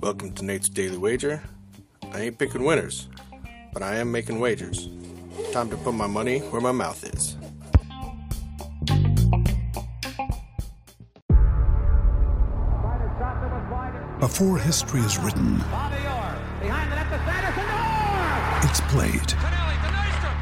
Welcome to Nate's Daily Wager. I ain't picking winners, but I am making wagers. Time to put my money where my mouth is. Before history is written, it's played.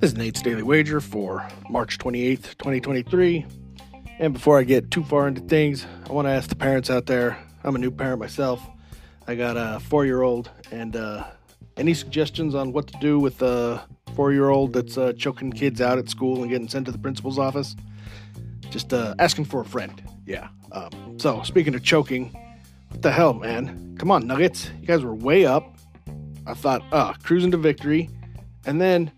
This is Nate's Daily Wager for March 28th, 2023. And before I get too far into things, I want to ask the parents out there. I'm a new parent myself. I got a four year old, and uh, any suggestions on what to do with a four year old that's uh, choking kids out at school and getting sent to the principal's office? Just uh, asking for a friend. Yeah. Um, so, speaking of choking, what the hell, man? Come on, Nuggets. You guys were way up. I thought, ah, cruising to victory. And then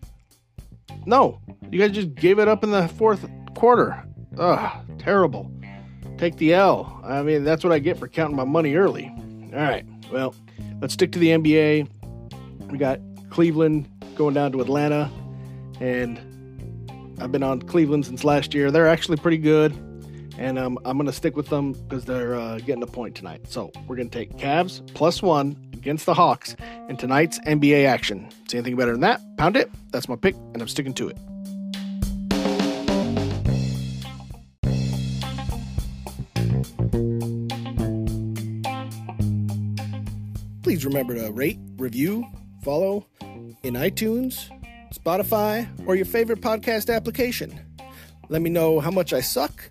no, you guys just gave it up in the fourth quarter. Ugh, terrible. Take the L. I mean, that's what I get for counting my money early. All right, well, let's stick to the NBA. We got Cleveland going down to Atlanta, and I've been on Cleveland since last year. They're actually pretty good, and um, I'm going to stick with them because they're uh, getting a point tonight. So we're going to take Cavs plus one against the Hawks in tonight's NBA action. See anything better than that? Pound it. That's my pick, and I'm sticking to it. Please remember to rate, review, follow in iTunes, Spotify, or your favorite podcast application. Let me know how much I suck